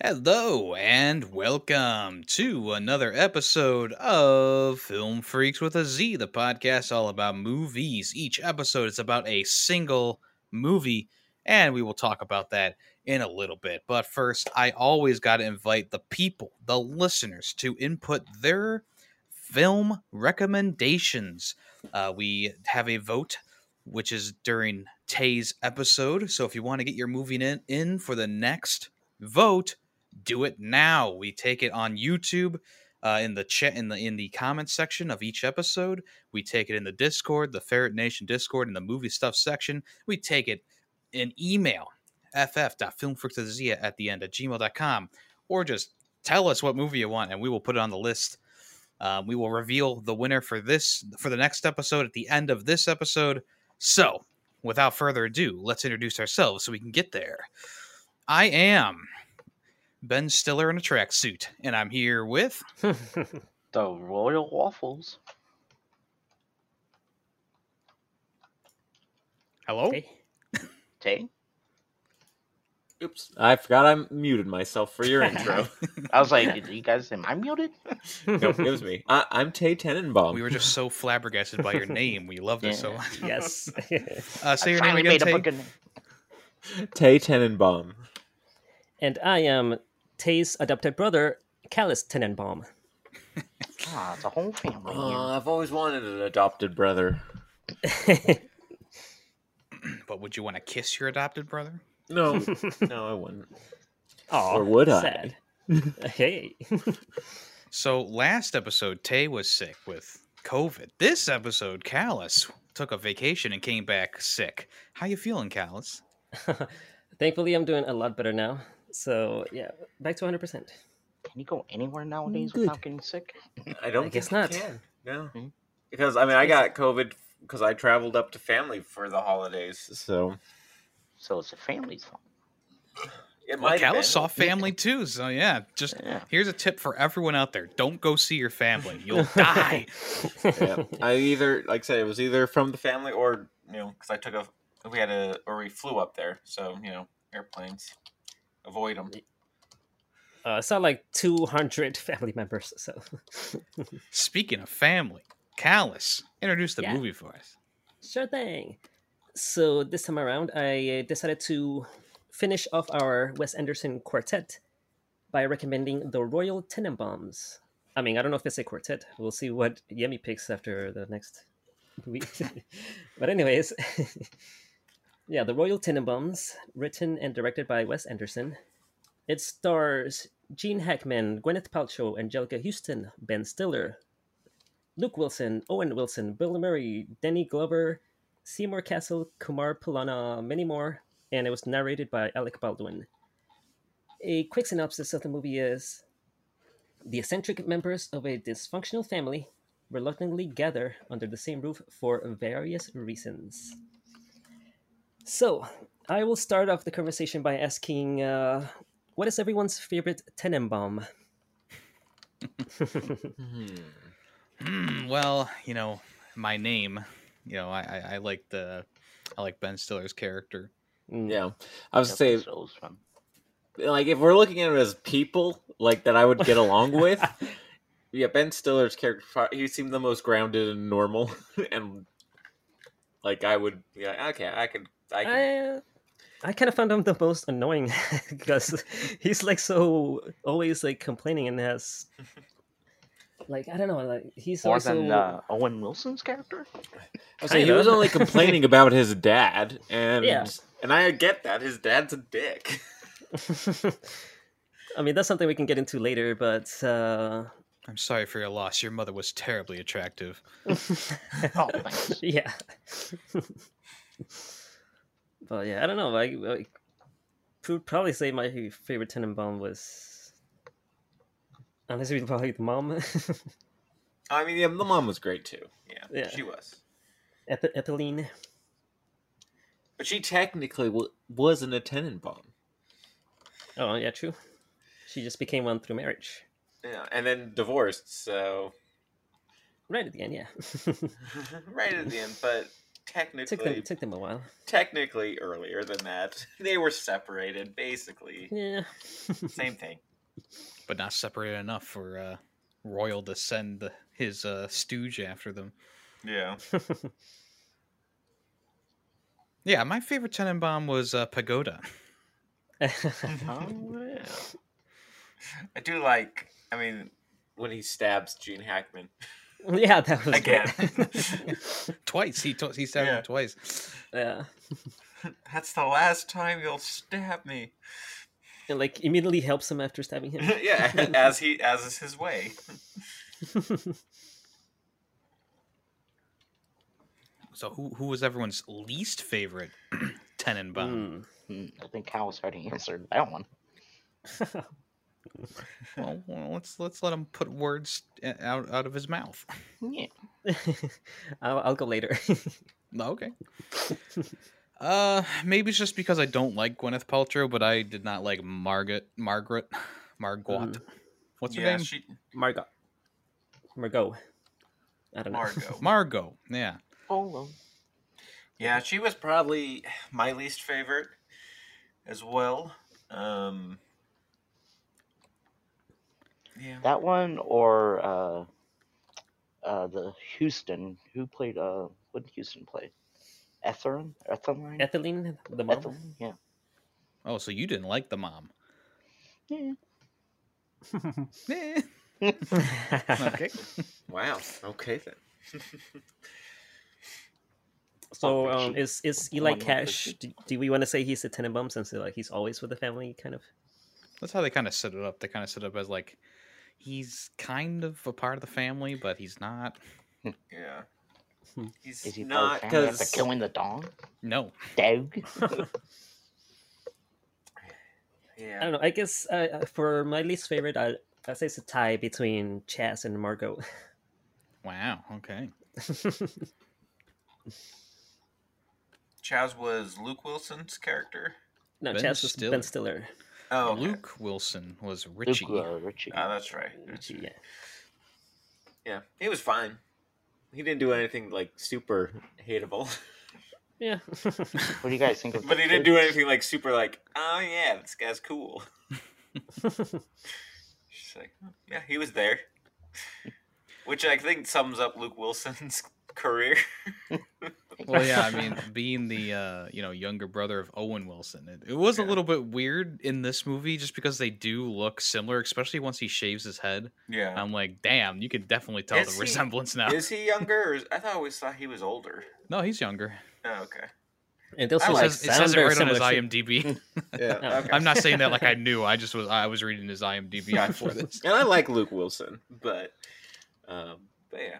Hello and welcome to another episode of Film Freaks with a Z, the podcast all about movies. Each episode is about a single movie, and we will talk about that in a little bit. But first, I always got to invite the people, the listeners, to input their film recommendations. Uh, we have a vote, which is during Tay's episode. So if you want to get your movie in, in for the next vote, do it now. We take it on YouTube. Uh, in the chat in the in the comments section of each episode we take it in the discord the ferret nation discord in the movie stuff section we take it in email ff.filmfreaks at the end at gmail.com or just tell us what movie you want and we will put it on the list um, we will reveal the winner for this for the next episode at the end of this episode so without further ado let's introduce ourselves so we can get there i am Ben Stiller in a tracksuit, and I'm here with. the Royal Waffles. Hello? Okay. Tay? Oops, I forgot I muted myself for your intro. I was like, did you guys am I muted? nope, it was me. I, I'm Tay Tenenbaum. We were just so flabbergasted by your name. We loved it so much. yes. Uh, say I your name finally again, made Tay. book Tay Tenenbaum. and I am Tay's adopted brother, Callus Tenenbaum. Ah, it's a whole family here. Uh, I've always wanted an adopted brother. But would you want to kiss your adopted brother? No, no, I wouldn't. Aw, Or would I? hey. So last episode, Tay was sick with COVID. This episode, Callus took a vacation and came back sick. How you feeling, Callus? Thankfully, I'm doing a lot better now. So, yeah, back to 100%. Can you go anywhere nowadays Good. without getting sick? I don't I guess think not. can. No, Hmm. because I mean, I got COVID because I traveled up to family for the holidays. So So it's a family's fault. it Well, might have Callus saw family too, so yeah. Just Yeah. here's a tip for everyone out there: don't go see your family; you'll die. yeah, I either like I said it was either from the family or you know because I took a we had a or we flew up there, so you know airplanes avoid them. Uh, it's not like 200 family members, so. Speaking of family, Callus, introduce the Yeah. movie for us. Sure thing. So this time around, I uh, decided to finish off our Wes Anderson quartet by recommending the Royal Tenenbaums. I mean, I don't know if it's a quartet. We'll see what Yemi picks after the next week. but anyways, yeah, the Royal Tenenbaums, written and directed by Wes Anderson. It stars Gene Hackman, Gwyneth Paltrow, Anjelica Huston, Ben Stiller, Luke Wilson, Owen Wilson, Bill Murray, Danny Glover, Seymour Cassel, Kumar Pallana, many more, and it was narrated by Alec Baldwin. A quick synopsis of the movie is the eccentric members of a dysfunctional family reluctantly gather under the same roof for various reasons. So, I will start off the conversation by asking uh, what is everyone's favorite Tenenbaum? Hmm. Hmm, well, you know, my name, you know, I, I, I like the, I like Ben Stiller's character. Mm, Yeah, I was That's saying what those like if we're looking at it as people like that I would get along with. Yeah, Ben Stiller's character. He seemed the most grounded and normal, and like I would yeah okay I could I could, I, uh, I kind of found him the most annoying because he's like so always like complaining and has like I don't know like he's More always than uh, Owen Wilson's character? I was saying, he was only complaining about his dad, and Yeah. and I get that his dad's a dick. I mean that's something we can get into later, but uh, I'm sorry for your loss. Your mother was terribly attractive. Oh, yeah. But yeah, I don't know. I, I would probably say my favorite Tenenbaum was honestly probably the mom, I mean, yeah, the mom was great too. Yeah, Yeah. she was, Etheline. but she technically w- wasn't a Tenenbaum. Oh yeah, true. She just became one through marriage. Yeah, and then divorced. So Right at the end, yeah. right at the end, but technically, took them took them a while. technically earlier than that. They were separated, basically. Yeah. Same thing. but not separated enough for uh, Royal to send his uh, stooge after them. Yeah. Yeah, my favorite Tenenbaum was uh, Pagoda. Oh, yeah. I do like. I mean, when he stabs Gene Hackman yeah, that was again. Twice he t- he stabbed Yeah. him twice. yeah. That's the last time you'll stab me. And like immediately helps him after stabbing him. yeah, as he as is his way. So who who was everyone's least favorite Tenenbaum? Mm. I think Cal's already answered that one. Well, well, let's let's let him put words uh, out out of his mouth. Yeah. I'll, I'll go later. Okay. Uh, maybe it's just because I don't like Gwyneth Paltrow, but I did not like Margaret. Margaret. Margot. Mm. What's her yeah, name? she Margot. Margot. I don't know. Margot. Margot. Yeah. Oh, well. Yeah, she was probably my least favorite as well. Um Yeah. That one or uh, uh, the Huston. Who played? Uh, what did Huston play? Etherin? Etheline? Ethylene, the mom. Etheline? Yeah. Oh, so you didn't like the mom? Yeah. Okay. Wow. Okay then. so, um, is is Eli Cash? Do, do we want to say he's a Tenenbaum since like he's always with the family, kind of? That's how they kind of set it up. They kind of set it up as like he's kind of a part of the family, but he's not. Yeah. Hmm. He's Is he part not of the family after because killing the dog? No. Dog? Yeah. I don't know. I guess uh, uh, for my least favorite, I I say it's a tie between Chaz and Margot. Wow. Okay. Chaz was Luke Wilson's character. no, Ben Chaz was Stiller. Ben Stiller. Oh, okay. Luke Wilson was Richie. Luke uh, Richie. Oh, that's right. That's right. Yeah. Yeah, he was fine. He didn't do anything like super hateable, Yeah. What do you guys think of but he didn't do anything like super like, oh yeah, this guy's cool. She's like, "Oh, yeah, he was there, which I think sums up Luke Wilson's career. Well, yeah. I mean, being the uh, you know younger brother of Owen Wilson, it, it was a little bit weird in this movie just because they do look similar, especially once he shaves his head. yeah. I'm like, damn, you could definitely tell Is the he- resemblance now. Is he younger? Or is, I thought I always thought he was older. No, he's younger. Oh, okay. and they also I It like- like says, it sound says it very right on his similar, too. IMDb. Yeah. Okay. I'm not saying that like I knew. I just was I was reading his IMDb Gotcha. before this. And I like Luke Wilson, but, um, but yeah.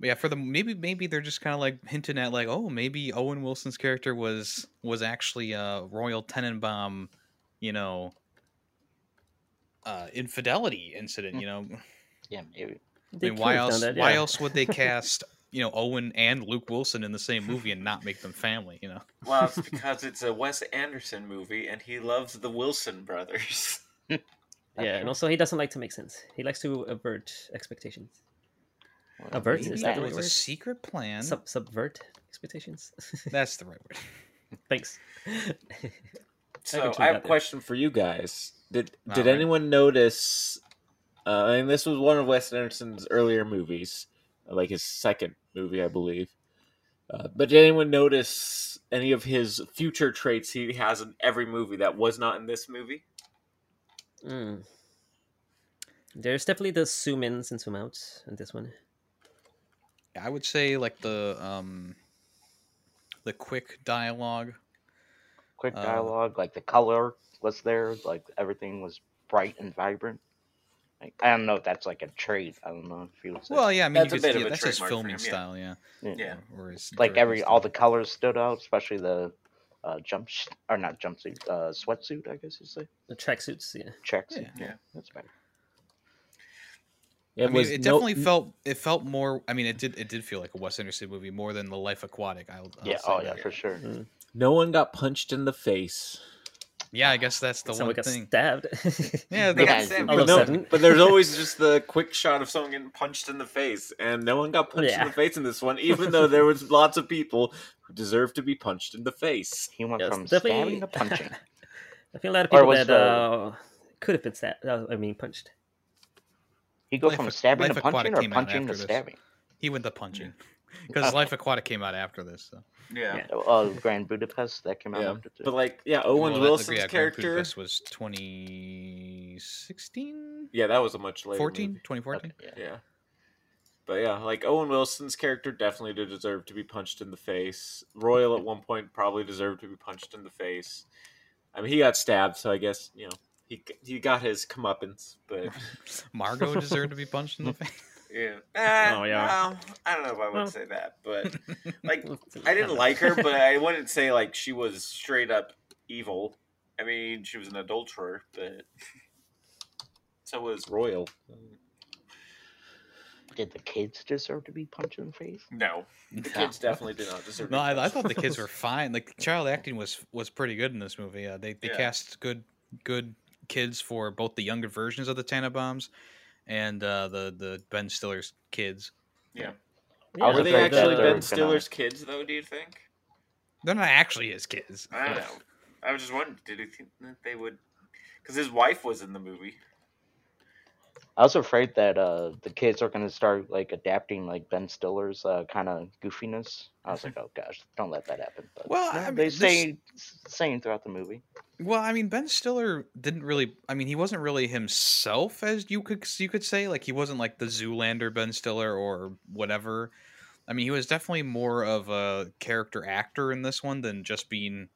But yeah, for the maybe maybe they're just kind of like hinting at like, oh, maybe Owen Wilson's character was was actually a Royal Tenenbaum, you know, uh, infidelity incident. You know, Yeah, maybe. I mean, why else? that, Why else would they cast you know Owen and Luke Wilson in the same movie and not make them family? You know, Well, it's because it's a Wes Anderson movie, and he loves the Wilson brothers. Yeah, and also he doesn't like to make sense. He likes to avert expectations. Well, Avert, is that it the was right a secret plan. Sub subvert expectations. That's the right word. Thanks. So can tweet I have that a there. question for you guys. Did All did right. anyone notice? Uh, and this was one of Wes Anderson's earlier movies, like his second movie, I believe. Uh, but did anyone notice any of his future traits he has in every movie that was not in this movie? Mm. There's definitely the zoom ins and zoom outs in this one. I would say like the um, the quick dialogue. Quick Uh, dialogue, like the color was there, like everything was bright and vibrant. Like, I don't know if that's like a trait. I don't know if you would say. Well, yeah, I mean, That's a you could, bit of yeah, a that's his filming him, style, yeah. yeah. Yeah. Or his like directing every all the colors stood out, especially the uh, jump or not jumpsuit, uh, sweatsuit. I guess you say The tracksuits, yeah. checks. Yeah. yeah, that's better. I It mean, was it no- definitely felt it felt more. I mean, it did it did feel like a Wes Anderson movie more than the Life Aquatic. I'll, I'll yeah, say oh that. yeah, for sure. Mm. no one got punched in the face. Yeah, I guess that's the Someone one got thing. stabbed. Yeah, They got stabbed, but, no- but there's always just the quick shot of someone getting punched in the face, and no one got punched Yeah. in the face in this one, even though there was lots of people who deserved to be punched in the face. He went Yes, from definitely- stabbing to punching. I feel a lot of people that the- uh, could have been stabbed. Uh, I mean, punched. He go Life from stabbing Life to punching or punching to this. stabbing? he went the punching because uh, Life Aquatic came out after this. So. Yeah. Yeah. Oh, Grand Budapest that came out Yeah, after too. but like, yeah, Owen Well, Wilson's yeah, character. Budapest was 2016, Yeah, that was a much later. 14, movie. 2014. Okay, yeah. Yeah. But yeah, like Owen Wilson's character definitely did deserve to be punched in the face. Royal at one point probably deserved to be punched in the face. I mean, he got stabbed, so I guess you know he he got his comeuppance. But Margot deserved to be punched in the face. yeah, Oh, yeah. no, I don't know if I would Well. say that, but like I didn't like her, but I wouldn't say like she was straight up evil. I mean, she was an adulterer, but so was Royal. Did the kids deserve to be punched in the face? No, the kids definitely did not deserve. to No, I, I thought the kids were fine. Like child acting was was pretty good in this movie. Uh, they they Yeah. cast good good kids for both the younger versions of the Tenenbaums and uh, the the Ben Stiller's kids. Yeah. I was Were they actually they were Ben gonna- Stiller's kids, though? Do you think? They're not actually his kids. I don't know. I was just wondering, did he think that they would? Because his wife was in the movie. I was afraid that uh, the kids are going to start like adapting like Ben Stiller's uh, kind of goofiness. I was like, oh gosh, don't let that happen. But Well, no, I mean, they this- stay saying throughout the movie. Well, I mean, Ben Stiller didn't really. I mean, he wasn't really himself, as you could you could say. Like he wasn't like the Zoolander Ben Stiller or whatever. I mean, he was definitely more of a character actor in this one than just being,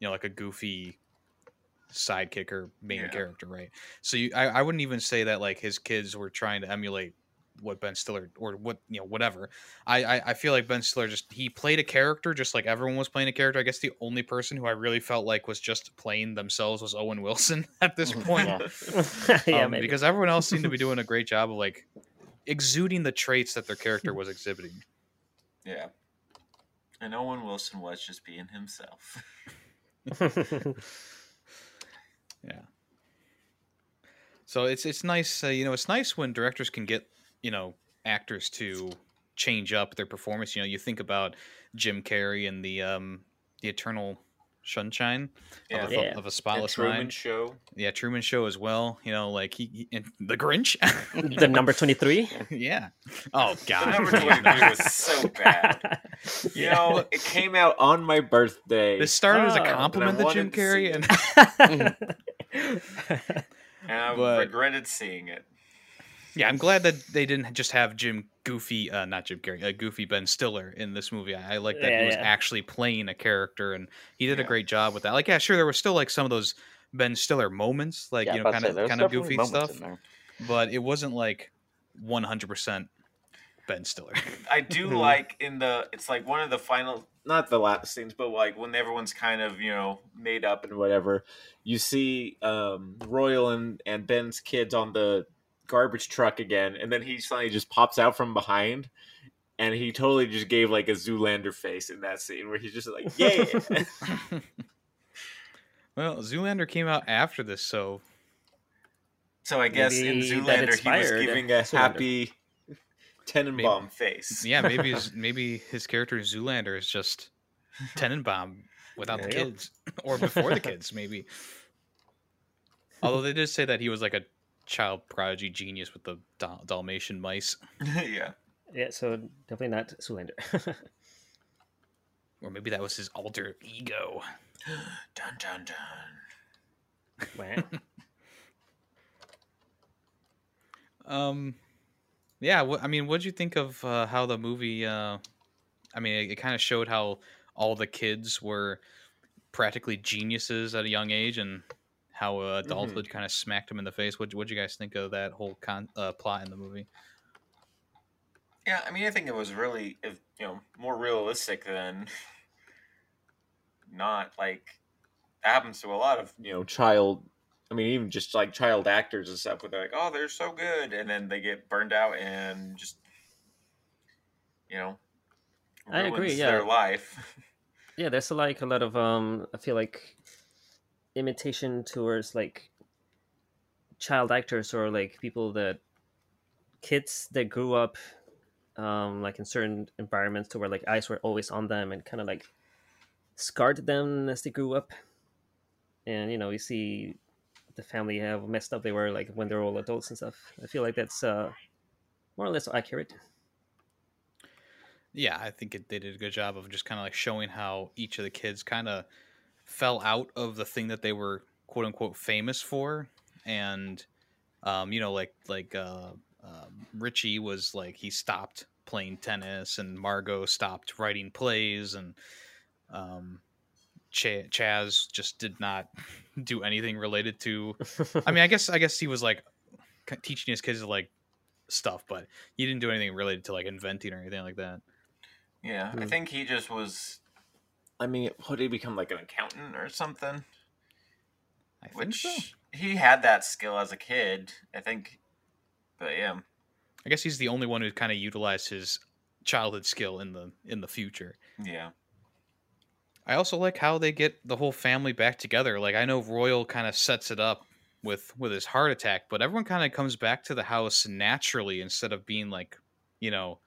you know, like a goofy sidekick or main Yeah. character, right? So you, I, I wouldn't even say that like his kids were trying to emulate what Ben Stiller or what you know whatever. I, I I feel like Ben Stiller just he played a character just like everyone was playing a character. I guess the only person who I really felt like was just playing themselves was Owen Wilson at this point. Yeah. yeah, Um, maybe. because everyone else seemed to be doing a great job of like exuding the traits that their character was exhibiting. Yeah. And Owen Wilson was just being himself. Yeah. So it's it's nice, uh, you know, it's nice when directors can get you know actors to change up their performance. You know, you think about Jim Carrey and the um the Eternal Sunshine Yeah. of, a, Yeah. of a And Spotless Truman Mind. Show. Yeah, Truman Show as well. You know, like he, he and the Grinch. the number 23? yeah. Oh The God. number 23 was so bad. You Yeah. know, it came out on my birthday. This started as a Oh. compliment to Jim wanted to Carrey, and and I but- regretted seeing it. yeah, I'm glad that they didn't just have Jim Goofy, uh, not Jim Carrey, uh, Goofy Ben Stiller in this movie. I, I like that Yeah, he was yeah. actually playing a character, and he did a great job with that. Like, yeah, sure, there was still like some of those Ben Stiller moments, like yeah, you know, kind of kind of goofy stuff, but it wasn't like 100 percent Ben Stiller. I do like in the it's like one of the final not the last scenes, but like when everyone's kind of, you know, made up and whatever, you see um Royal and, and Ben's kids on the garbage truck again, and then he suddenly just pops out from behind and he totally just gave like a Zoolander face in that scene where he's just like, Yeah well, Zoolander came out after this, so So I guess in Maybe that Zoolander he was giving a Zoolander. happy Tenenbaum face. yeah, maybe his, maybe his character Zoolander is just Tenenbaum without the There you kids, or before the kids, maybe. Although they did say that he was like a child prodigy genius with the Dal- Dalmatian mice, yeah. yeah, so definitely not Zoolander. or maybe that was his alter ego. Dun dun dun. Wow. Um, yeah, wh- I mean, what'd you think of uh, how the movie? Uh, I mean, it, it kind of showed how all the kids were practically geniuses at a young age, and how uh, adulthood kind of smacked them in the face. What what'd you guys think of that whole con- uh, plot in the movie? Yeah, I mean, I think it was really, you know, more realistic than not. Like that happens to a lot of you know child. I mean, even just like child actors and stuff, where they're like, "Oh, they're so good," and then they get burned out and just, you know, I agree, yeah. their life. yeah, there's like a lot of um. I feel like imitation towards like child actors or like people that kids that grew up um like in certain environments to where like eyes were always on them and kind of like scarred them as they grew up and you know you see the family how messed up. They were like when they're all adults and stuff. I feel like that's uh more or less accurate. Yeah, I think it, they did a good job of just kind of like showing how each of the kids kind of fell out of the thing that they were quote unquote famous for, and um, you know, like like uh, um, Richie was like he stopped playing tennis, and Margot stopped writing plays, and um, Ch- Chaz just did not do anything related to. I mean, I guess I guess he was like teaching his kids like stuff, but he didn't do anything related to like inventing or anything like that. Yeah, I Hmm. think he just was. I mean, would he become like an accountant? accountant or something. I think Which so. he had that skill as a kid, I think. But yeah, I guess he's the only one who kind of utilized his childhood skill in the in the future. yeah, I also like how they get the whole family back together. Like I know Royal kind of sets it up with with his heart attack, but everyone kind of comes back to the house naturally instead of being like, you know,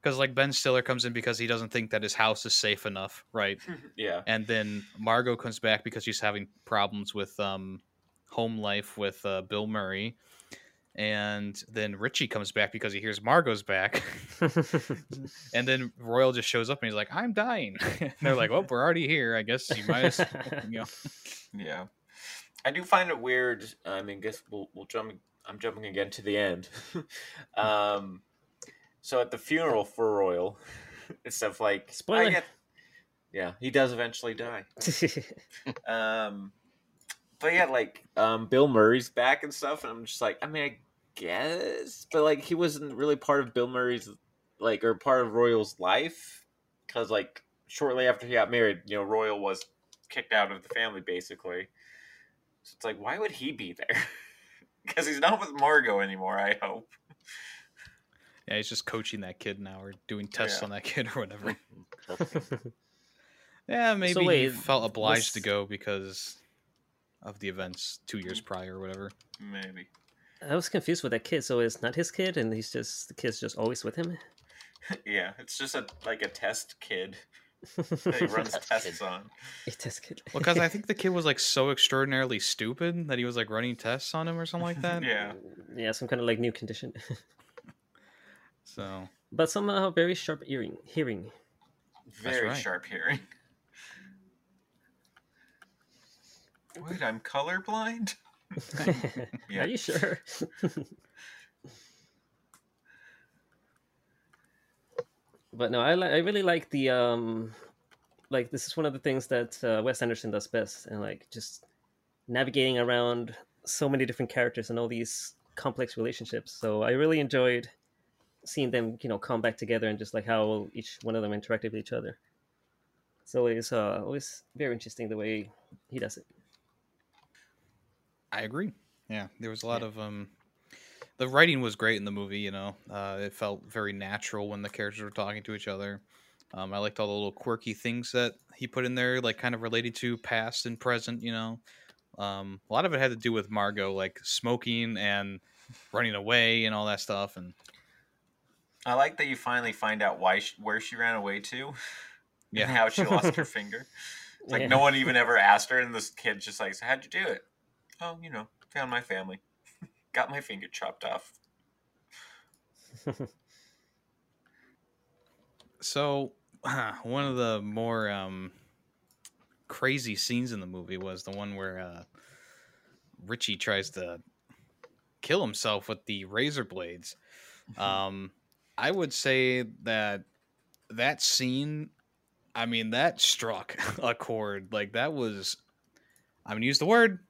because like Ben Stiller comes in because he doesn't think that his house is safe enough, right? Yeah. And then Margot comes back because she's having problems with um, home life with uh, Bill Murray. And then Richie comes back because he hears Margot's back. and then Royal just shows up and he's like, I'm dying. and they're like, well, we're already here. I guess you might as you know. yeah. I do find it weird. I mean, guess we'll, we'll jump. I'm jumping again to the end. um, so at the funeral for Royal, it's stuff like I Spoiler. get- yeah, he does eventually die. Um, but yeah, like um, Bill Murray's back and stuff, and I'm just like, I mean, I guess, but like he wasn't really part of Bill Murray's like or part of Royal's life because like shortly after he got married, you know, Royal was kicked out of the family basically. So it's like, why would he be there? Because he's not with Margot anymore, I hope. Yeah, he's just coaching that kid now or doing tests Yeah. on that kid or whatever. Yeah, maybe he wait, felt obliged to go because of the events two years mm. prior or whatever. Maybe. I was confused with that kid. So it's not his kid, and he's just the kid's just always with him. Yeah, it's just a like a test kid that he runs Test tests kid. on. A test kid. Well, because I think the kid was like so extraordinarily stupid that he was like running tests on him or something like that. Yeah. yeah, some kind of like new condition, So but somehow very sharp hearing. Hearing. Very right. sharp hearing. Wait, I'm colorblind? Yeah. Are you sure? but no, I li- I really like the um, like this is one of the things that uh, Wes Anderson does best, and like just navigating around so many different characters and all these complex relationships. So I really enjoyed seeing them, you know, come back together and just like how each one of them interacted with each other. So it's uh, always very interesting the way he does it. I agree. Yeah, there was a lot of um, the writing was great in the movie. You know, uh, it felt very natural when the characters were talking to each other. Um, I liked all the little quirky things that he put in there, like kind of related to past and present. You know, um, a lot of it had to do with Margot, like smoking and running away and all that stuff. And I like that you finally find out why she, where she ran away to yeah, and how she lost her finger. It's like Yeah. no one even ever asked her, and this kid's just like, so "How'd you do it?" Oh, you know, found my family, got my finger chopped off. So, one of the more um, crazy scenes in the movie was the one where uh, Richie tries to kill himself with the razor blades. Um, I would say that that scene, I mean, that struck a chord. Like that was, I'm gonna use the word.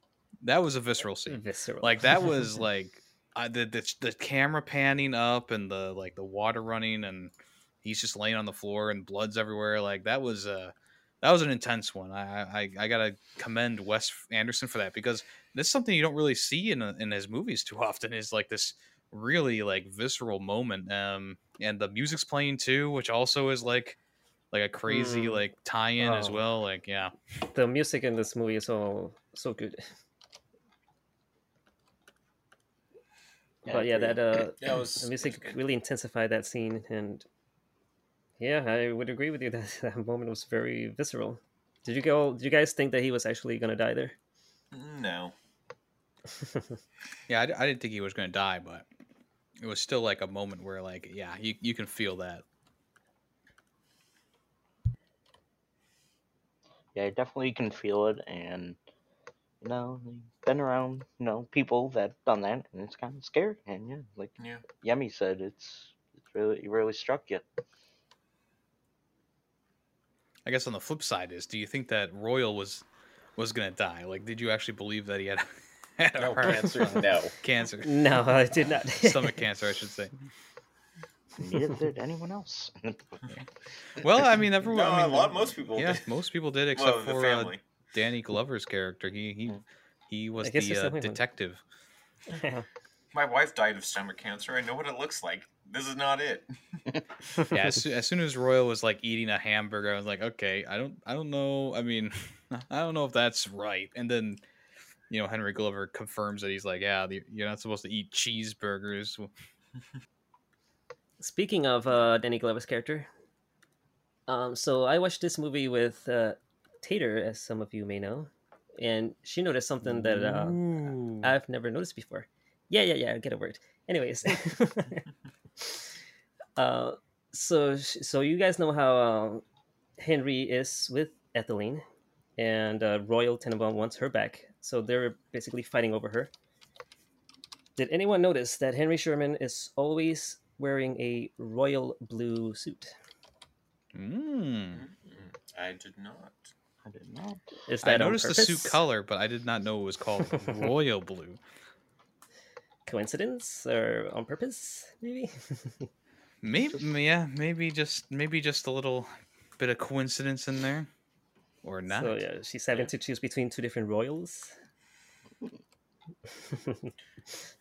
That was a visceral scene Visceral. like that was like I, the, the the camera panning up and the like the water running and he's just laying on the floor and blood's everywhere like that was uh that was an intense one i i, I gotta commend wes anderson for that because this is something you don't really see in in his movies too often is like this really like visceral moment um and the music's playing too which also is like like a crazy Mm. like tie-in as Oh. well. Like yeah, the music in this movie is so so good. Yeah, but yeah, that uh, Yeah, it was- the music was really intensified that scene, and yeah, I would agree with you that that moment was very visceral. Did you go? Did you guys think that he was actually gonna die there? No. yeah. I didn't think he was going to die, but it was still like a moment where like yeah, you you can feel that. Yeah, definitely can feel it, and you know, been around you know people that done that, and it's kind of scary. And yeah, like Yeah. Yemi said, it's it's really it really struck you. I guess on the flip side is, do you think that Royal was was going to die? Like, did you actually believe that he had, had a No heart cancer. No. cancer, no, I did not. stomach cancer, I should say. Neither did anyone else. Well, I mean, everyone. No, I mean, a lot. Most people. Yeah, did. most people did, except well, the for uh, family. Danny Glover's character. He he he was the uh, the only one. detective. My wife died of stomach cancer. I know what it looks like. This is not it. yeah, as, as soon as Royal was like eating a hamburger, I was like, okay, I don't, I don't know. I mean, I don't know if that's right. And then, you know, Henry Glover confirms that he's like, yeah, you're not supposed to eat cheeseburgers. Speaking of uh, Danny Glover's character, um, so I watched this movie with uh, Tater, as some of you may know, and she noticed something that uh, I've never noticed before. Yeah, yeah, yeah. Get a word. Anyways, uh, so so you guys know how uh, Henry is with Etheline, and uh, Royal Tenenbaum wants her back. So they're basically fighting over her. Did anyone notice that Henry Sherman is always wearing a royal blue suit? Mm. I did not. I didn't. Is that on noticed the suit color, but I did not know it was called royal blue. Coincidence or on purpose? Maybe. Maybe, yeah, maybe just maybe just a little bit of coincidence in there, or not. So yeah, she's having to choose between two different royals. this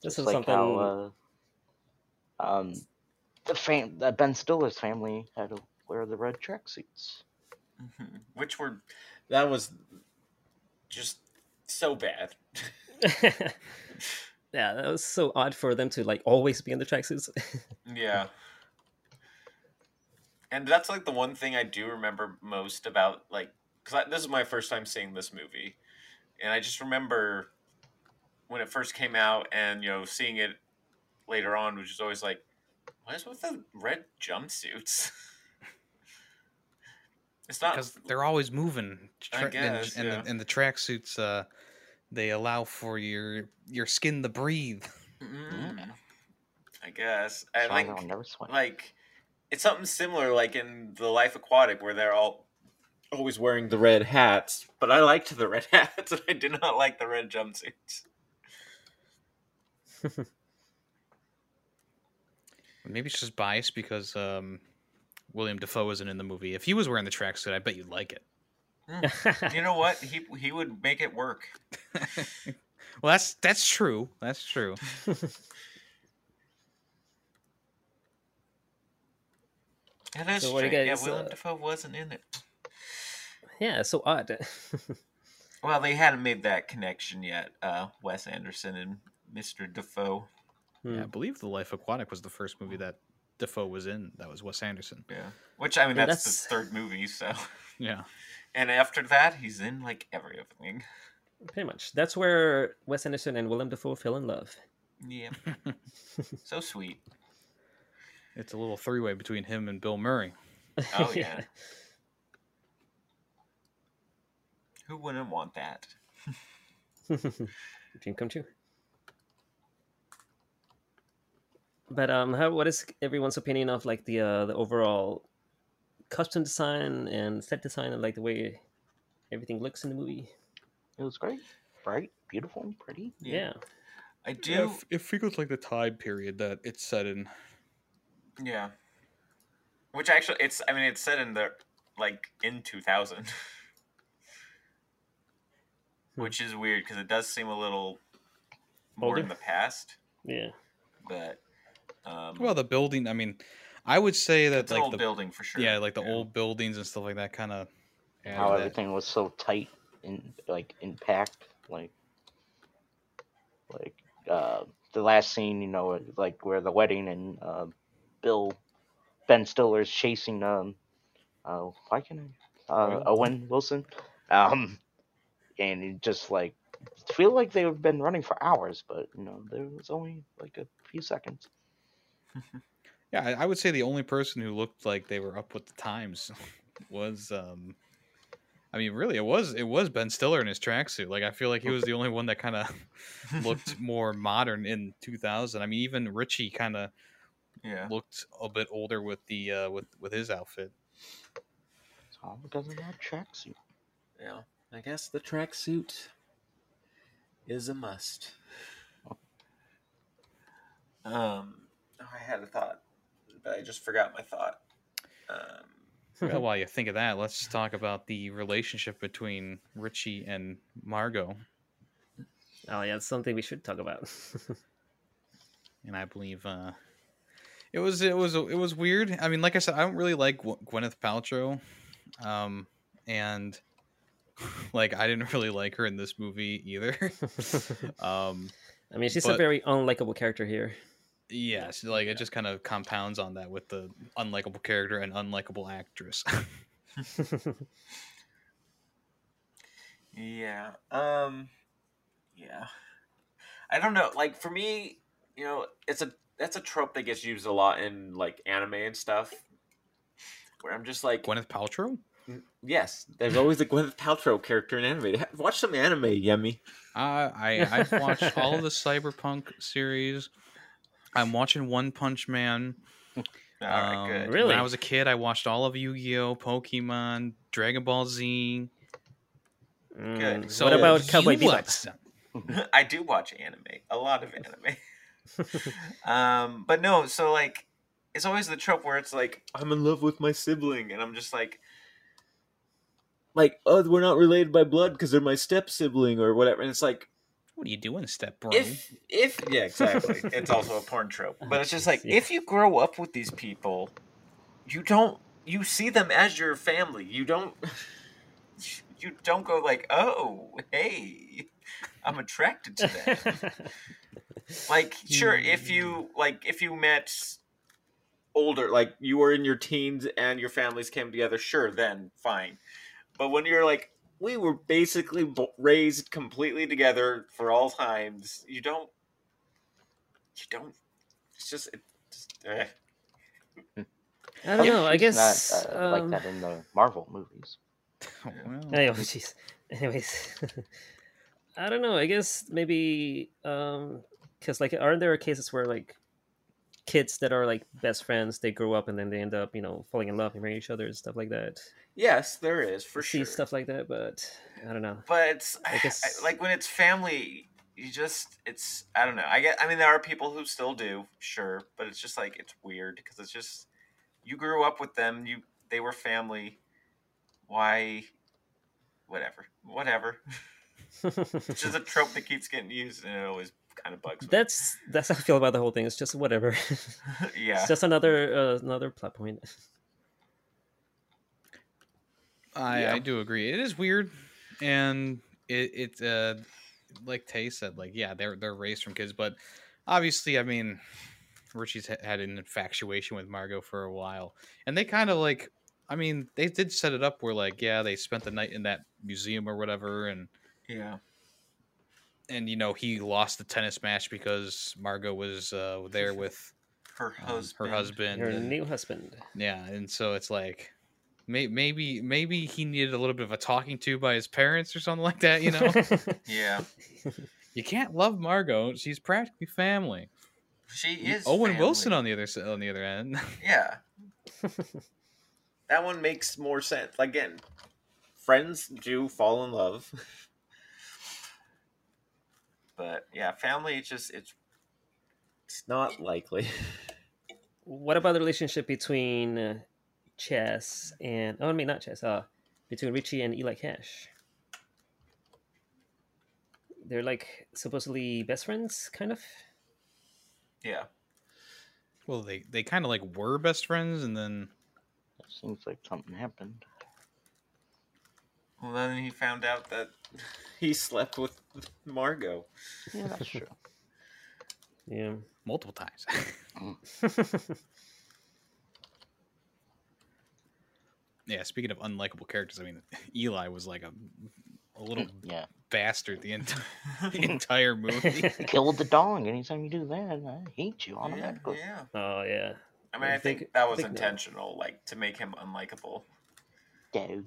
Just is like something. how uh, um, the fam- uh, Ben Stiller's family had to wear the red tracksuits. Mhm. Which were That was just so bad. yeah, that was so odd for them to like always be in the tracksuits. Yeah. And that's like the one thing I do remember most about like because this is my first time seeing this movie, and I just remember when it first came out, and you know seeing it later on, which is always like, what is with the red jumpsuits? it's not because they're always moving. I guess, and, yeah. the, and the tracksuits, uh, they allow for your your skin to breathe. Mm, I guess. And So like, I'll never sweat. like it's something similar, like in the Life Aquatic, where they're all always wearing the red hats. But I liked the red hats, and I did not like the red jumpsuits. Maybe it's just biased because um, William Dafoe isn't in the movie. If he was wearing the tracksuit, I bet you'd like it. You know what? He he would make it work. well, that's that's true. That's true. It is So what do you strange. guys, yeah, Willem uh, Dafoe wasn't in it. yeah, so odd. Well, they hadn't made that connection yet. Uh, Wes Anderson and Mr. Dafoe. Hmm. Yeah, I believe The Life Aquatic was the first movie that Dafoe was in. That was Wes Anderson. Yeah. Which I mean, Yeah, that's, that's- the third movie. So, Yeah. and after that, he's in like everything. Pretty much. That's where Wes Anderson and Willem Dafoe fell in love. Yeah. so sweet. It's a little three way between him and Bill Murray. Oh yeah. Who wouldn't want that? Dream come true. But um, how what is everyone's opinion of like the uh, the overall costume design and set design and like the way everything looks in the movie? It was great, bright, beautiful, pretty. Yeah, I do. If it feels like the time period that it's set in. Yeah. Which actually, it's. I mean, it's set in the like in two thousand, Hmm. which is weird because it does seem a little more in the past. yeah. But um, Well, the building. I mean, I would say that like old the building for sure. yeah, like the old buildings and stuff like that kind of How everything was so tight and like in packed, like like uh the last scene, you know, like where the wedding and uh, Bill Ben Stiller's chasing um uh why can I uh Owen? Owen Wilson um and it just like feel like they've been running for hours, but you know there was only like a few seconds. Yeah, I, I would say the only person who looked like they were up with the times was um I mean really it was it was Ben Stiller in his tracksuit. Like I feel like he was the only one that kind of looked more modern in 2000. I mean even Richie kind of yeah. looked a bit older with the uh with with his outfit. It's all because of that tracksuit. Yeah, I guess the tracksuit is a must. Um, oh, I had a thought, but I just forgot my thought. Um, Well, while you think of that, let's talk about the relationship between Richie and Margot. Oh yeah, it's something we should talk about. and I believe uh, it was it was it was weird. I mean, like I said, I don't really like Gwyneth Paltrow, um, and like I didn't really like her in this movie either. um, I mean, she's a very unlikable character here. Yes, like it just kind of compounds on that with the unlikable character and unlikable actress. yeah. Um, yeah. I don't know. Like for me, You know, it's a that's a trope that gets used a lot in like anime and stuff. Where I'm just like, Gwyneth Paltrow. yes, there's always a Gwyneth Paltrow character in anime. Watch some anime, Yemi. Uh, I I've watched all of the Cyberpunk series. I'm watching One Punch Man. all right, Um, good. Really? When I was a kid, I watched all of Yu-Gi-Oh, Pokemon, Dragon Ball Z. Mm, So what about you Cowboy Bebop? I do watch anime, a lot of anime. um, but no, so like, it's always the trope where it's like I'm in love with my sibling, and I'm just like, Like, oh, we're not related by blood because they're my step sibling or whatever. And it's like, What are you doing, step bro? if if yeah, exactly. it's also a porn trope, but it's just like Yeah. if you grow up with these people, you don't you see them as your family. You don't you don't go like, oh, hey, I'm attracted to them. like sure if you hmm. like if you met older like you were in your teens and your families came together sure then fine but when you're like we were basically bo- raised completely together for all times you don't you don't it's just it just, eh. I don't know. I guess not uh, like um, that in the Marvel movies. Oh, well. Hey, jeez. Anyways, I don't know. I guess maybe um, because like, aren't there cases where like kids that are like best friends they grow up and then they end up you know falling in love and marrying each other and stuff like that. Yes there is for see sure stuff like that, but I don't know. but it's I I like when it's family you just it's i don't know i get i mean there are people who still do sure but it's just like it's weird because it's just you grew up with them you they were family why whatever whatever it's just a trope that keeps getting used and it always kind of bugs me that's that's how I feel about the whole thing. It's just whatever. yeah It's just another uh, another plot point. I, Yeah. I do agree. It is weird, and it it uh, like Tay said, like yeah, they're they're raised from kids, but obviously, I mean, Richie's had an infatuation with Margot for a while, and they kind of like, I mean, they did set it up where like yeah, they spent the night in that museum or whatever, and yeah and you know he lost the tennis match because Margot was uh, there with her um, husband her husband, Her and- new husband. Yeah, and so it's like may- maybe maybe he needed a little bit of a talking to by his parents or something like that. You know, yeah you can't love Margot; she's practically family. she is Owen family. Wilson on the other on the other end. yeah that one makes more sense. Again, friends do fall in love. but yeah family it's just it's It's not likely. what about the relationship between uh, Chess and oh, I mean not Chess, uh, between Richie and Eli Cash? They're like supposedly best friends, kind of. yeah Well, they they kind of like were best friends, and then It seems like something happened. Well, then he found out that He slept with Margot. Yeah, that's true. Yeah. multiple times. yeah. Speaking of unlikable characters, I mean, Eli was like a a little yeah. bastard the entire the entire movie. Killed the dog. Anytime you do that, I hate you yeah, automatically. yeah. oh yeah. I mean, I I think, think- that was think no. intentional, like to make him unlikable. Dog.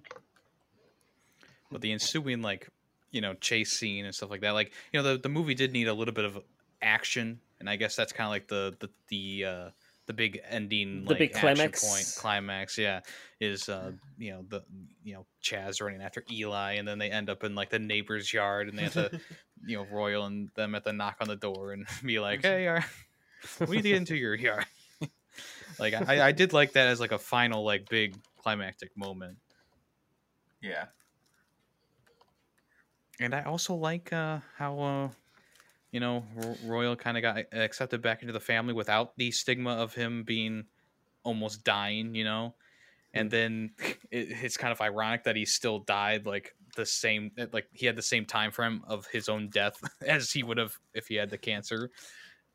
but the ensuing like you know chase scene and stuff like that like you know the, the movie did need a little bit of action and i guess that's kind of like the the the uh the big ending The like big climax. point climax yeah is uh you know the you know chaz running after eli and then they end up in like the neighbor's yard and they have to you know royal and them at the knock on the door and be like hey are we need to get into your yard like I, I did like that as like a final like big climactic moment Yeah. And I also like uh, how uh, you know Royal kind of got accepted back into the family without the stigma of him being almost dying, you know. And then it, it's kind of ironic that he still died like the same, like he had the same time frame of his own death as he would have if he had the cancer.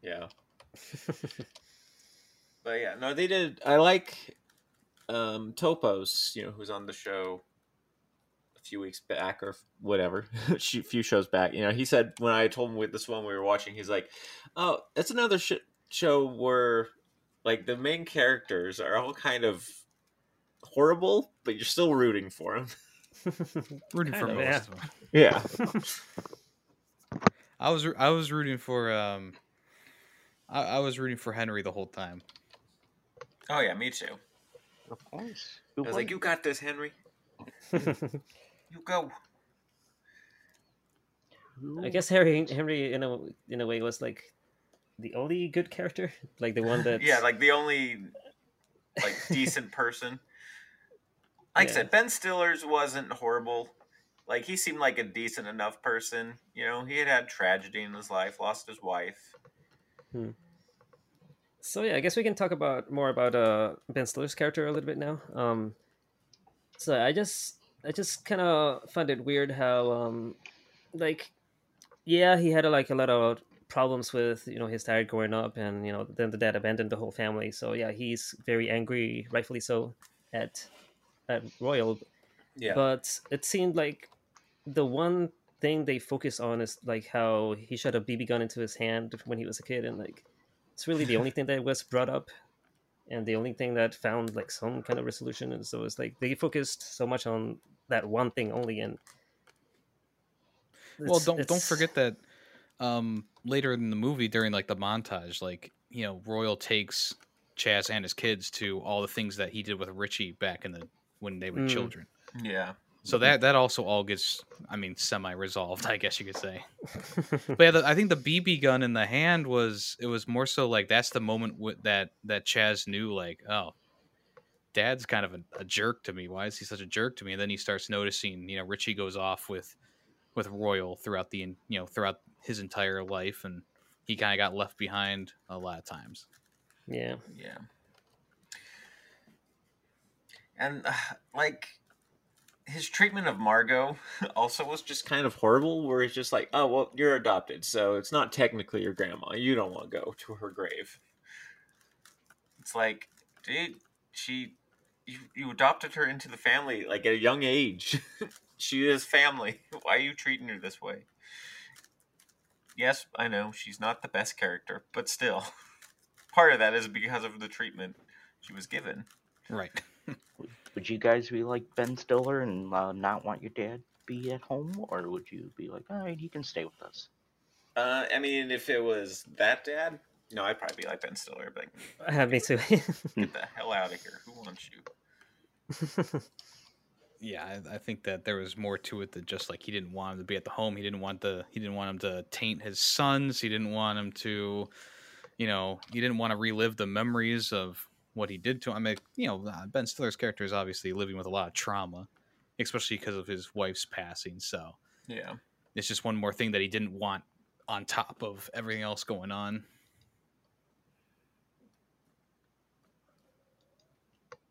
Yeah. but yeah, no, they did. I like um, Topos, you know, who's on the show a few weeks back or whatever, a few shows back. You know, he said when I told him with this one we were watching, he's like, "Oh, it's another sh- show where like the main characters are all kind of horrible, but you're still rooting for them." Rooting for Kind of, most yeah. of them. Yeah. I was I was rooting for um, I, I was rooting for Henry the whole time. Oh yeah, me too. Of course. I was like, "You got this, Henry. You go." I guess Harry Henry in a in a way was like the only good character, like the one that Yeah, like the only like decent person. Like I said, Ben Stiller's wasn't horrible. Like he seemed like a decent enough person. You know, he had had tragedy in his life, lost his wife. So yeah, I guess we can talk about more about uh, Ben Stiller's character a little bit now. Um, so I just I just kind of find it weird how um, like yeah he had like a lot of problems with you know his dad growing up and you know then the dad abandoned the whole family. So yeah, he's very angry, rightfully so, at at Royal. Yeah. But it seemed like the one thing they focus on is like how he shot a BB gun into his hand when he was a kid, and like it's really the only thing that was brought up, and the only thing that found like some kind of resolution. And so it's like they focused so much on that one thing only, and well don't don't forget that um later in the movie during like the montage like you know royal takes chaz and his kids to all the things that he did with richie back in the when they were Mm. children Yeah. So that that also all gets i mean semi resolved i guess you could say. But yeah the, i think the bb gun in the hand was it was more so like that's the moment with that that chaz knew like oh dad's kind of a, a jerk to me. Why is he such a jerk to me? And then he starts noticing you know richie goes off with with royal throughout the you know throughout his entire life and he kind of got left behind a lot of times. Yeah, Yeah. And uh, like his treatment of Margot also was just kind of horrible where he's just like oh well you're adopted so it's not technically your grandma you don't want to go to her grave it's like, dude, she you, you adopted her into the family. like at a young age She is family. Why are you treating her this way? Yes, I know she's not the best character, but still, part of that is because of the treatment she was given. right Would you guys be like Ben Stiller and uh, not want your dad be at home, or would you be like, all right, you can stay with us? uh i mean if it was that dad No, I'd probably be like Ben Stiller, but uh, me too. get the hell out of here. Who wants you? yeah I, I think that there was more to it than just like he didn't want him to be at the home he didn't want the he didn't want him to taint his sons he didn't want him to you know he didn't want to relive the memories of what he did to him i mean you know uh, ben stiller's character is obviously living with a lot of trauma especially because of his wife's passing so Yeah. it's just one more thing that he didn't want on top of everything else going on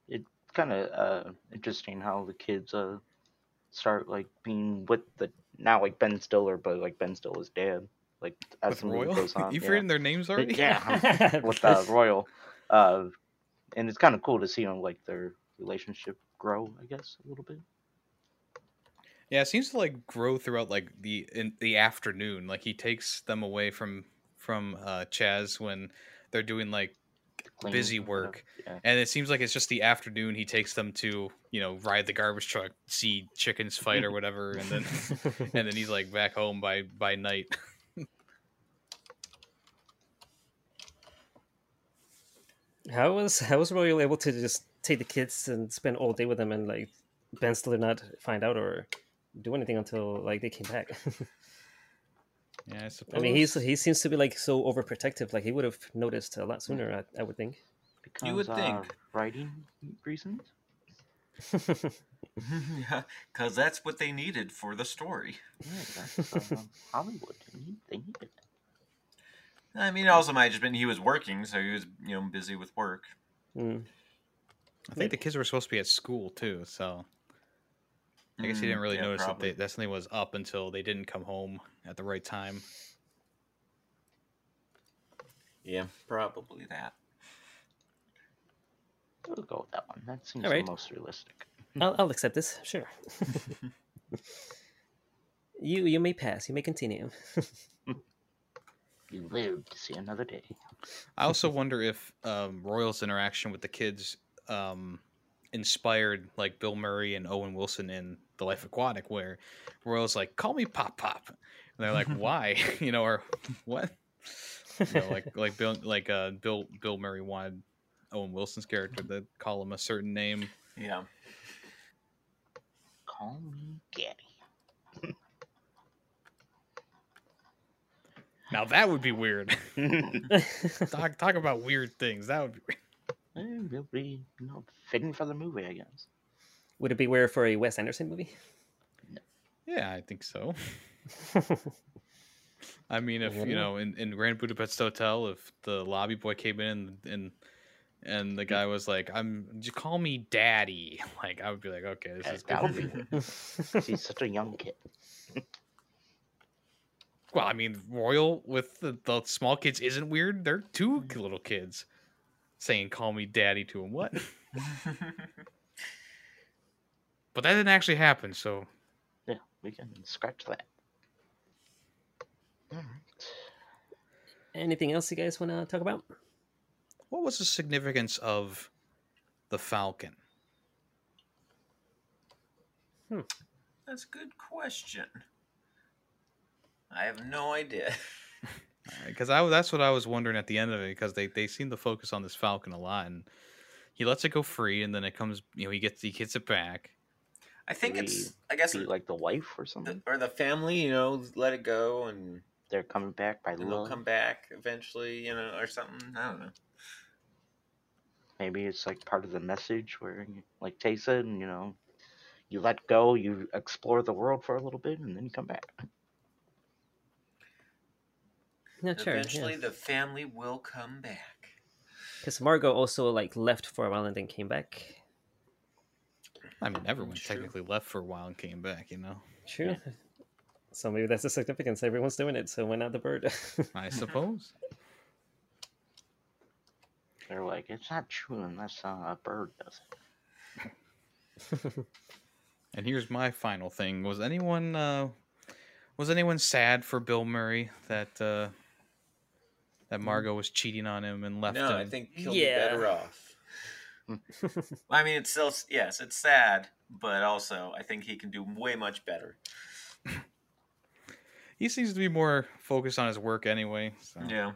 It's kind of uh interesting how the kids uh start like being with the now like Ben Stiller, but like Ben Stiller's dad. Like as With the movie Royal, goes on, you've yeah. written their names already. yeah, with uh, Royal, uh, and it's kind of cool to see them like their relationship grow. I guess a little bit. Yeah, it seems to like grow throughout like the in the afternoon. Like he takes them away from from uh Chaz when they're doing like Clean busy work. Yeah. and it seems like it's just the afternoon he takes them to, you know, ride the garbage truck, see chickens fight or whatever, and then and then he's like back home by by night. How was how was Royal able to just take the kids and spend all day with them and like Ben Stiller not find out or do anything until like they came back? Yeah, I suppose. I mean, he's he seems to be like so overprotective. Like he would have noticed a lot sooner. I, I would think. Because, You would uh, think. writing reasons. yeah, because that's what they needed for the story. Yeah, that's um, Hollywood. They need, they need it. I mean, it also might have just been he was working, so he was you know busy with work. Mm. I think the kids were supposed to be at school too, so I guess he didn't Mm, really yeah, notice probably. that they, that something was up until they didn't come home at the right time. Yeah, probably that. We'll go with that one. That seems Alright. the most realistic. I'll, I'll accept this. Sure. you you may pass. You may continue. You live to see another day. I also wonder if um, Royal's interaction with the kids um, inspired like Bill Murray and Owen Wilson in The Life Aquatic, where Royal's like, "Call me Pop Pop," and they're like, "Why?" you know, or what? You know, like like Bill like uh, Bill Bill Murray wanted Owen Wilson's character to call him a certain name. Yeah. Call me Gaddy. Now that would be weird. talk talk about weird things. That would be weird. Eh, It'll be you know fitting for the movie, I guess. Would it be weird for a Wes Anderson movie? Yeah, I think so. I mean, if you know, in, in Grand Budapest Hotel, if the lobby boy came in and and the guy was like, "I'm, just call me Daddy," like I would be like, "Okay, this is that good." would be. He's such a young kid. Well, I mean, Royal with the, the small kids isn't weird. They're two mm. little kids saying "call me Daddy" to him. What? But that didn't actually happen. So Yeah, we can scratch that. Alright. Anything else you guys want to talk about? what was the significance of the Falcon? Hmm. That's a good question. I have no idea. because I that's what I was wondering at the end of it because they they seem to focus on this Falcon a lot and he lets it go free and then it comes you know he gets he gets it back. I think Maybe it's. I guess Be it, like the wife or something. the, or the family, you know, let it go and, They're coming back by and they'll come back eventually, you know, or something. I don't know. Maybe it's like part of the message where, you- like Tay said, you know, you let go, you explore the world for a little bit, and then you come back. Yeah, sure. eventually, the family will come back. Because Margot also like left for a while and then came back. I mean, everyone True. technically left for a while and came back. You know, True. So maybe that's the significance. Everyone's doing it, so why not the bird? I suppose. They're like, it's not true unless uh, a bird does it. and here's my final thing: Was anyone uh, was anyone sad for Bill Murray that uh, that Margot was cheating on him and left No, him? I think he'll Yeah. be better off. I mean, it's still yes, it's sad, but also I think he can do way much better. he seems to be more focused on his work anyway. So. Yeah,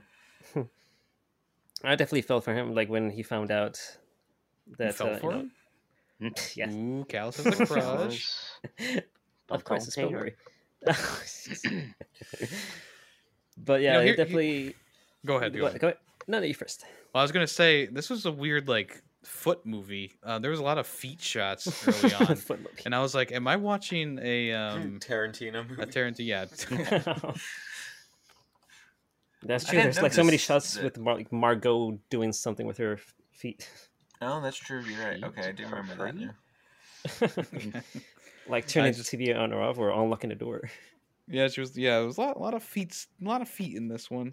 I definitely felt for him, like when he found out You that fell uh, for you him. know, yes, Ooh, Callus has a crush. of course, it's Bill Bill but yeah, know, here- definitely. Go ahead. Go Go, ahead. go ahead. No, no, you first. Well, I was gonna say this was a weird like foot movie. Uh, there was a lot of feet shots early on, Foot movie. and I was like, "Am I watching a um Tarantino movie. a Tarantino?" Yeah, That's true. There's like so many shots that- with Mar- like Margot doing something with her feet. Oh, that's true. You're right. Feet Okay, I do remember that. free? now. like turning I the TV on or off or unlocking the door. yeah, she was. Yeah, it was a lot, a lot of feet, a lot of feet in this one.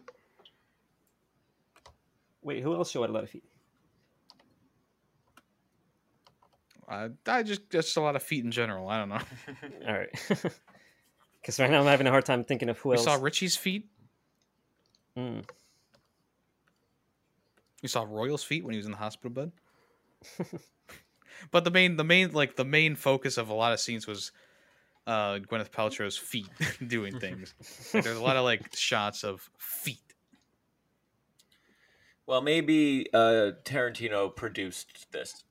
Wait, who else showed a lot of feet? Uh, I just just a lot of feet in general. I don't know. All right. Because right now I'm having a hard time thinking of who We else. saw Richie's feet. Mm. We saw Royal's feet when he was in the hospital bed. but the main, the main, like the main focus of a lot of scenes was uh, Gwyneth Paltrow's feet doing things. Like, there's a lot of like shots of feet. Well, maybe uh, Tarantino produced this.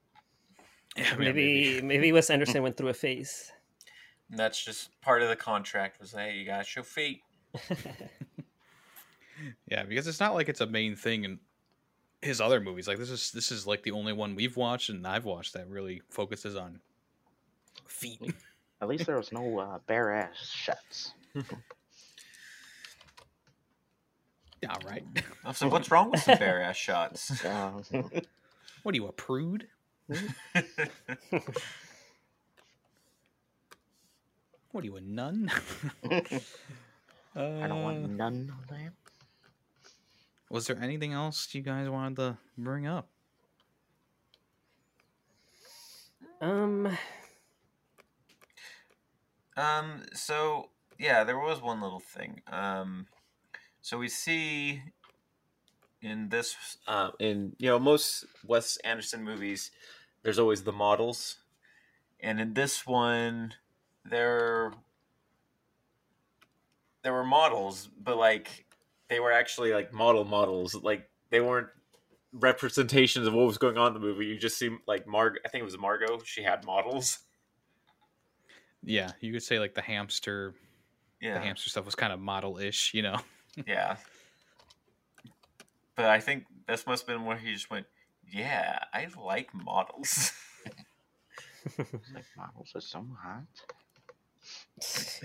Yeah, maybe maybe Wes Anderson went through a phase. And that's just part of the contract. Was hey, you gotta show feet. Yeah, because it's not like it's a main thing in his other movies. Like this is this is like the only one we've watched and I've watched that really focuses on feet. At least there was no uh, bare ass shots. Yeah, right. So what's wrong with some bare ass shots? Uh, What are you, a prude? What are you, a nun? I don't Uh, want none of that. Was there anything else you guys wanted to bring up? Um, Um. So yeah, there was one little thing. Um. So we see in this Uh, in you know most Wes Anderson movies, there's always the models, and in this one, there there were models, but like they were actually like model models. Like they weren't representations of what was going on in the movie. You just see like Marg. I think it was Margot. She had models. Yeah, you could say like the hamster, yeah, the hamster stuff was kind of model-ish, you know. Yeah. But I think this must have been where he just went, "Yeah, I like models." Like models are so hot.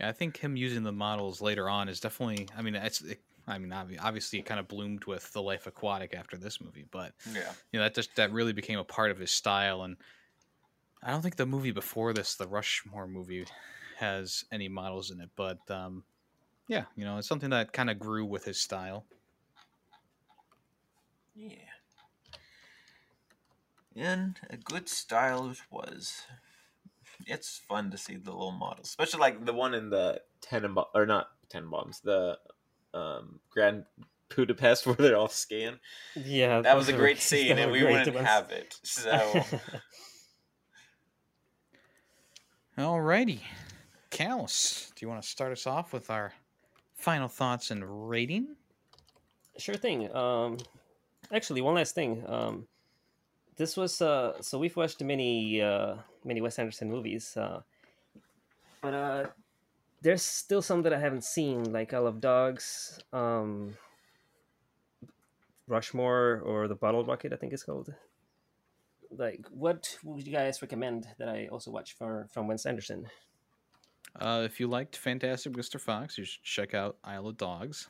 Yeah, I think him using the models later on is definitely. I mean, it's. It, I mean, obviously, it kind of bloomed with the Life Aquatic after this movie, but yeah, you know that just that really became a part of his style. And I don't think the movie before this, the Rushmore movie, has any models in it. But um, yeah, you know, it's something that kind of grew with his style. yeah. And a good style it was. It's fun to see the little models, especially like the one in the Tenenbaum or not Tenenbaums, the um, Grand Budapest where they're all skiing. yeah, That was a great scene, and we wouldn't ones. have it. So Alrighty, Callus, do you want to start us off with our final thoughts and rating? Sure thing. Um, actually, one last thing. Um, this was uh, so we've watched many uh, many Wes Anderson movies, uh, but uh, there's still some that I haven't seen, like Isle of Dogs, um, Rushmore, or The Bottle Rocket. I think it's called. Like, what would you guys recommend that I also watch for from Wes Anderson? Uh, if you liked Fantastic Mr. Fox, you should check out Isle of Dogs.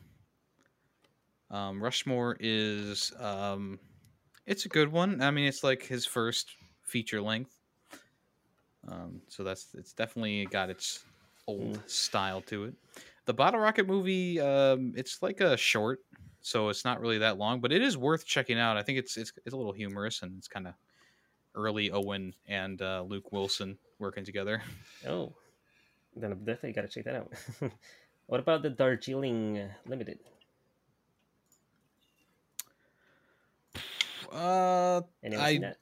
Um, Rushmore is um, it's a good one. I mean, it's like his first feature length. Um, so that's it's definitely got its old style to it. The Bottle Rocket movie, um, it's like a short, so it's not really that long, but it is worth checking out. I think it's it's, it's a little humorous and it's kind of early Owen and uh, Luke Wilson working together. Oh, then I definitely got to check that out. what about the Darjeeling Limited? Uh, Anyone I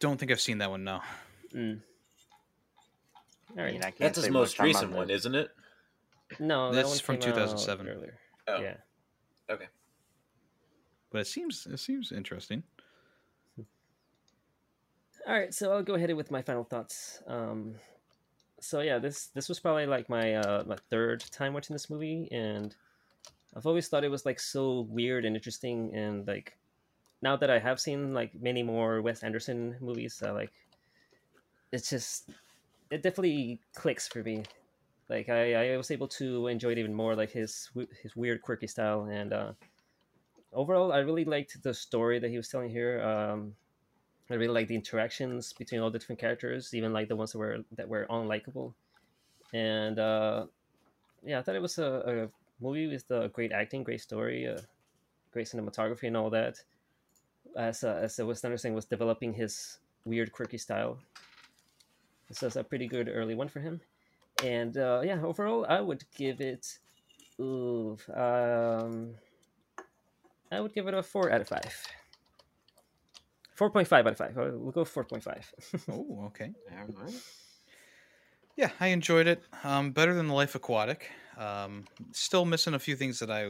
don't think I've seen that one. No. Mm. All I mean, I can't That's say his most recent one, the- isn't it? No, that That's one from 2007. Earlier. Oh. Yeah. Okay. but it seems it seems interesting. All right, so I'll go ahead with my final thoughts. Um, so yeah, this this was probably like my uh, my third time watching this movie, and I've always thought it was like so weird and interesting, and like now that I have seen like many more Wes Anderson movies, uh, like it's just it definitely clicks for me. Like I, I was able to enjoy it even more, like his his weird quirky style, and uh, overall, I really liked the story that he was telling here. Um, I really like the interactions between all the different characters, even like the ones that were that were unlikable. And uh, yeah, I thought it was a, a movie with uh, great acting, great story, uh, great cinematography, and all that. As uh, as Wes Anderson was developing his weird, quirky style, this was a pretty good early one for him. And uh, yeah, overall, I would give it. Ooh, um, I would give it a four out of five. Four point five out of five. Uh, We'll go four point five. Oh, okay. Yeah, I enjoyed it. Um, better than the Life Aquatic. Um, still missing a few things that I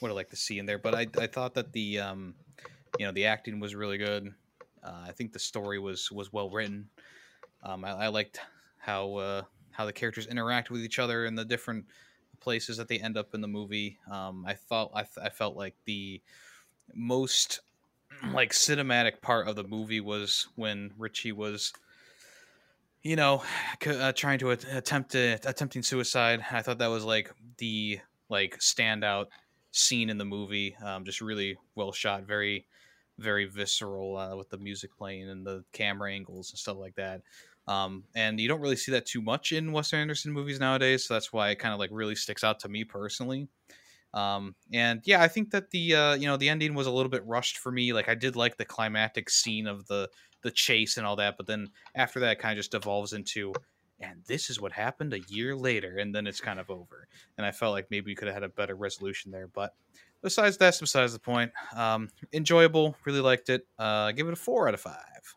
would have liked to see in there, but I, I thought that the um, you know the acting was really good. Uh, I think the story was was well written. Um, I, I liked how uh, how the characters interact with each other and the different places that they end up in the movie. Um, I thought I, I felt like the most like cinematic part of the movie was when Richie was you know, uh, trying to attempt to, attempting suicide. I thought that was like the like standout scene in the movie. Um, just really well shot, very very visceral uh, with the music playing and the camera angles and stuff like that. Um, and you don't really see that too much in Wes Anderson movies nowadays, so that's why it kind of like really sticks out to me personally. Um, and yeah, I think that the uh, you know the ending was a little bit rushed for me. Like I did like the climactic scene of the the chase and all that, but then after that, kind of just devolves into, and this is what happened a year later, and then it's kind of over. And I felt like maybe we could have had a better resolution there, but besides that's besides the point. Um, enjoyable, really liked it. Uh, give it a four out of five.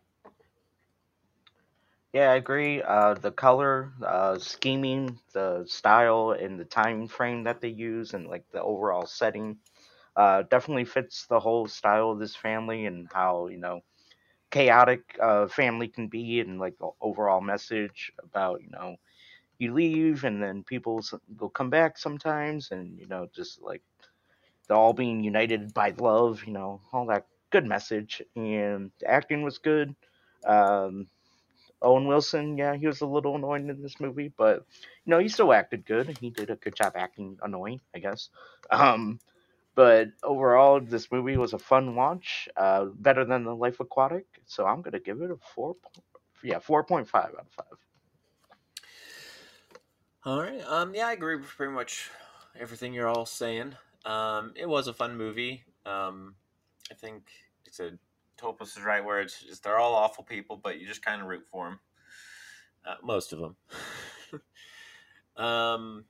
Yeah, I agree. Uh, the color, uh, scheming, the style, and the time frame that they use, and like the overall setting, uh, definitely fits the whole style of this family and how you know chaotic uh, family can be, and like the overall message about you know you leave and then people will come back sometimes, and you know just like they're all being united by love, you know, all that good message. And the acting was good. Um, Owen Wilson, yeah, he was a little annoying in this movie, but you know, he still acted good. He did a good job acting annoying, I guess. Um, but overall, this movie was a fun watch, uh, better than The Life Aquatic. So I'm gonna give it a four, yeah, four point five out of five. All right. Um. Yeah, I agree with pretty much everything you're all saying. Um. It was a fun movie. Um. I think It's a Topus is right where it's just, they're all awful people, but you just kind of root for them. uh, most of them. um.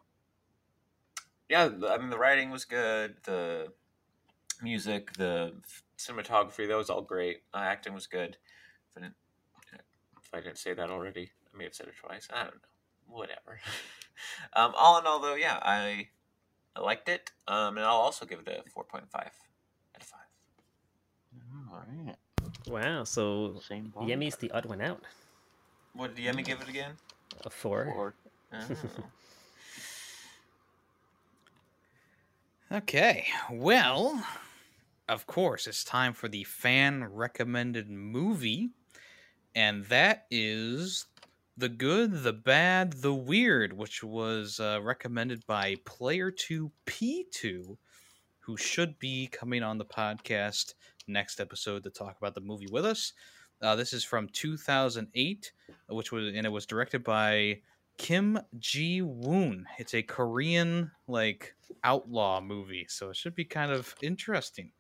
Yeah, I mean the writing was good, the music, the cinematography, that was all great. Uh, acting was good. If I, didn't, if I didn't say that already, I may have said it twice. I don't know. Whatever. um, all in all, though, yeah, I I liked it. Um, and I'll also give it a four point five out of five. All right, wow, so same. Yemi's the odd one out. What did Yemi give it again? A four. Or Oh. Okay, well, of course, it's time for the fan recommended movie, and that is The Good, the Bad, the Weird, which was uh, recommended by Player2P2, who should be coming on the podcast next episode to talk about the movie with us. Uh, this is from 2008, which was and it was directed by Kim Jee-woon. It's a Korean like outlaw movie, so it should be kind of interesting.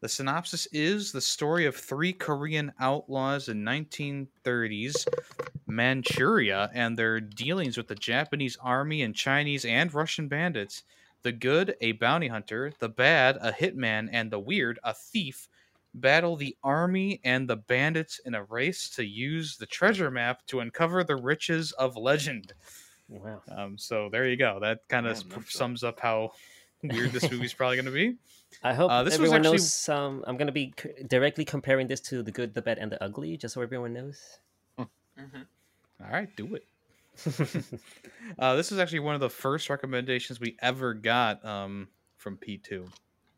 The synopsis is the story of three Korean outlaws in 1930s Manchuria and their dealings with the Japanese army and Chinese and Russian bandits. The good, a bounty hunter, the bad, a hitman, and the weird, a thief, battle the army and the bandits in a race to use the treasure map to uncover the riches of legend. Wow. Um, so there you go. That kind of Yeah, that's right. sums up how weird this movie's probably going to be. I hope Uh, this was everyone actually- knows. Um, I'm gonna be c- directly comparing this to the good, the bad, and the ugly, just so everyone knows. Mhm. All right, do it. Uh, this is actually one of the first recommendations we ever got um, from P2.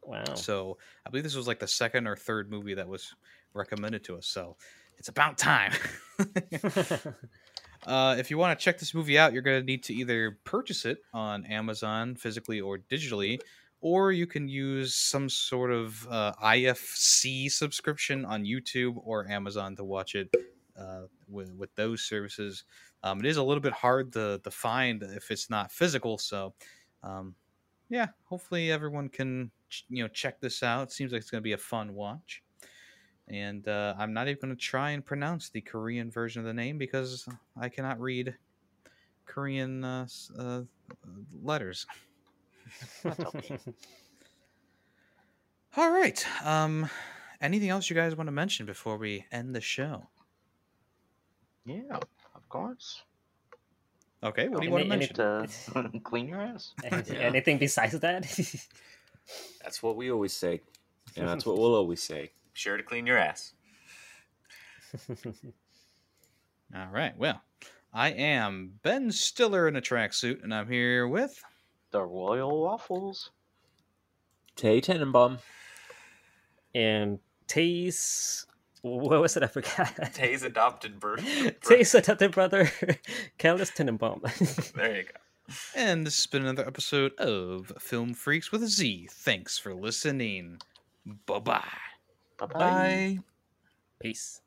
wow. So I believe this was like the second or third movie that was recommended to us. So it's about time. uh, if you want to check this movie out, you're going to need to either purchase it on Amazon physically or digitally, or you can use some sort of uh, IFC subscription on YouTube or Amazon to watch it uh, with with those services. Um, it is a little bit hard to, to find if it's not physical, so um, yeah, hopefully everyone can ch- you know check this out. It seems like it's going to be a fun watch. And uh, I'm not even going to try and pronounce the Korean version of the name because I cannot read Korean uh, uh, letters. All right. Um, anything else you guys want to mention before we end the show? Yeah, of course. Okay. What do you want to mention? To clean your ass. Yeah. Anything besides that? That's what we always say, and that's what we'll always say. Be sure to clean your ass. All right. Well, I am Ben Stiller in a tracksuit, and I'm here with. The Royal Waffles. Tay Tenenbaum. and Tay's what was it? I forgot. Tay's adopted birth. Tay's adopted brother, Carlos Tenenbaum. There you go. And this has been another episode of Film Freaks with a Z. Thanks for listening. Bye bye. Bye-bye. Bye. Peace.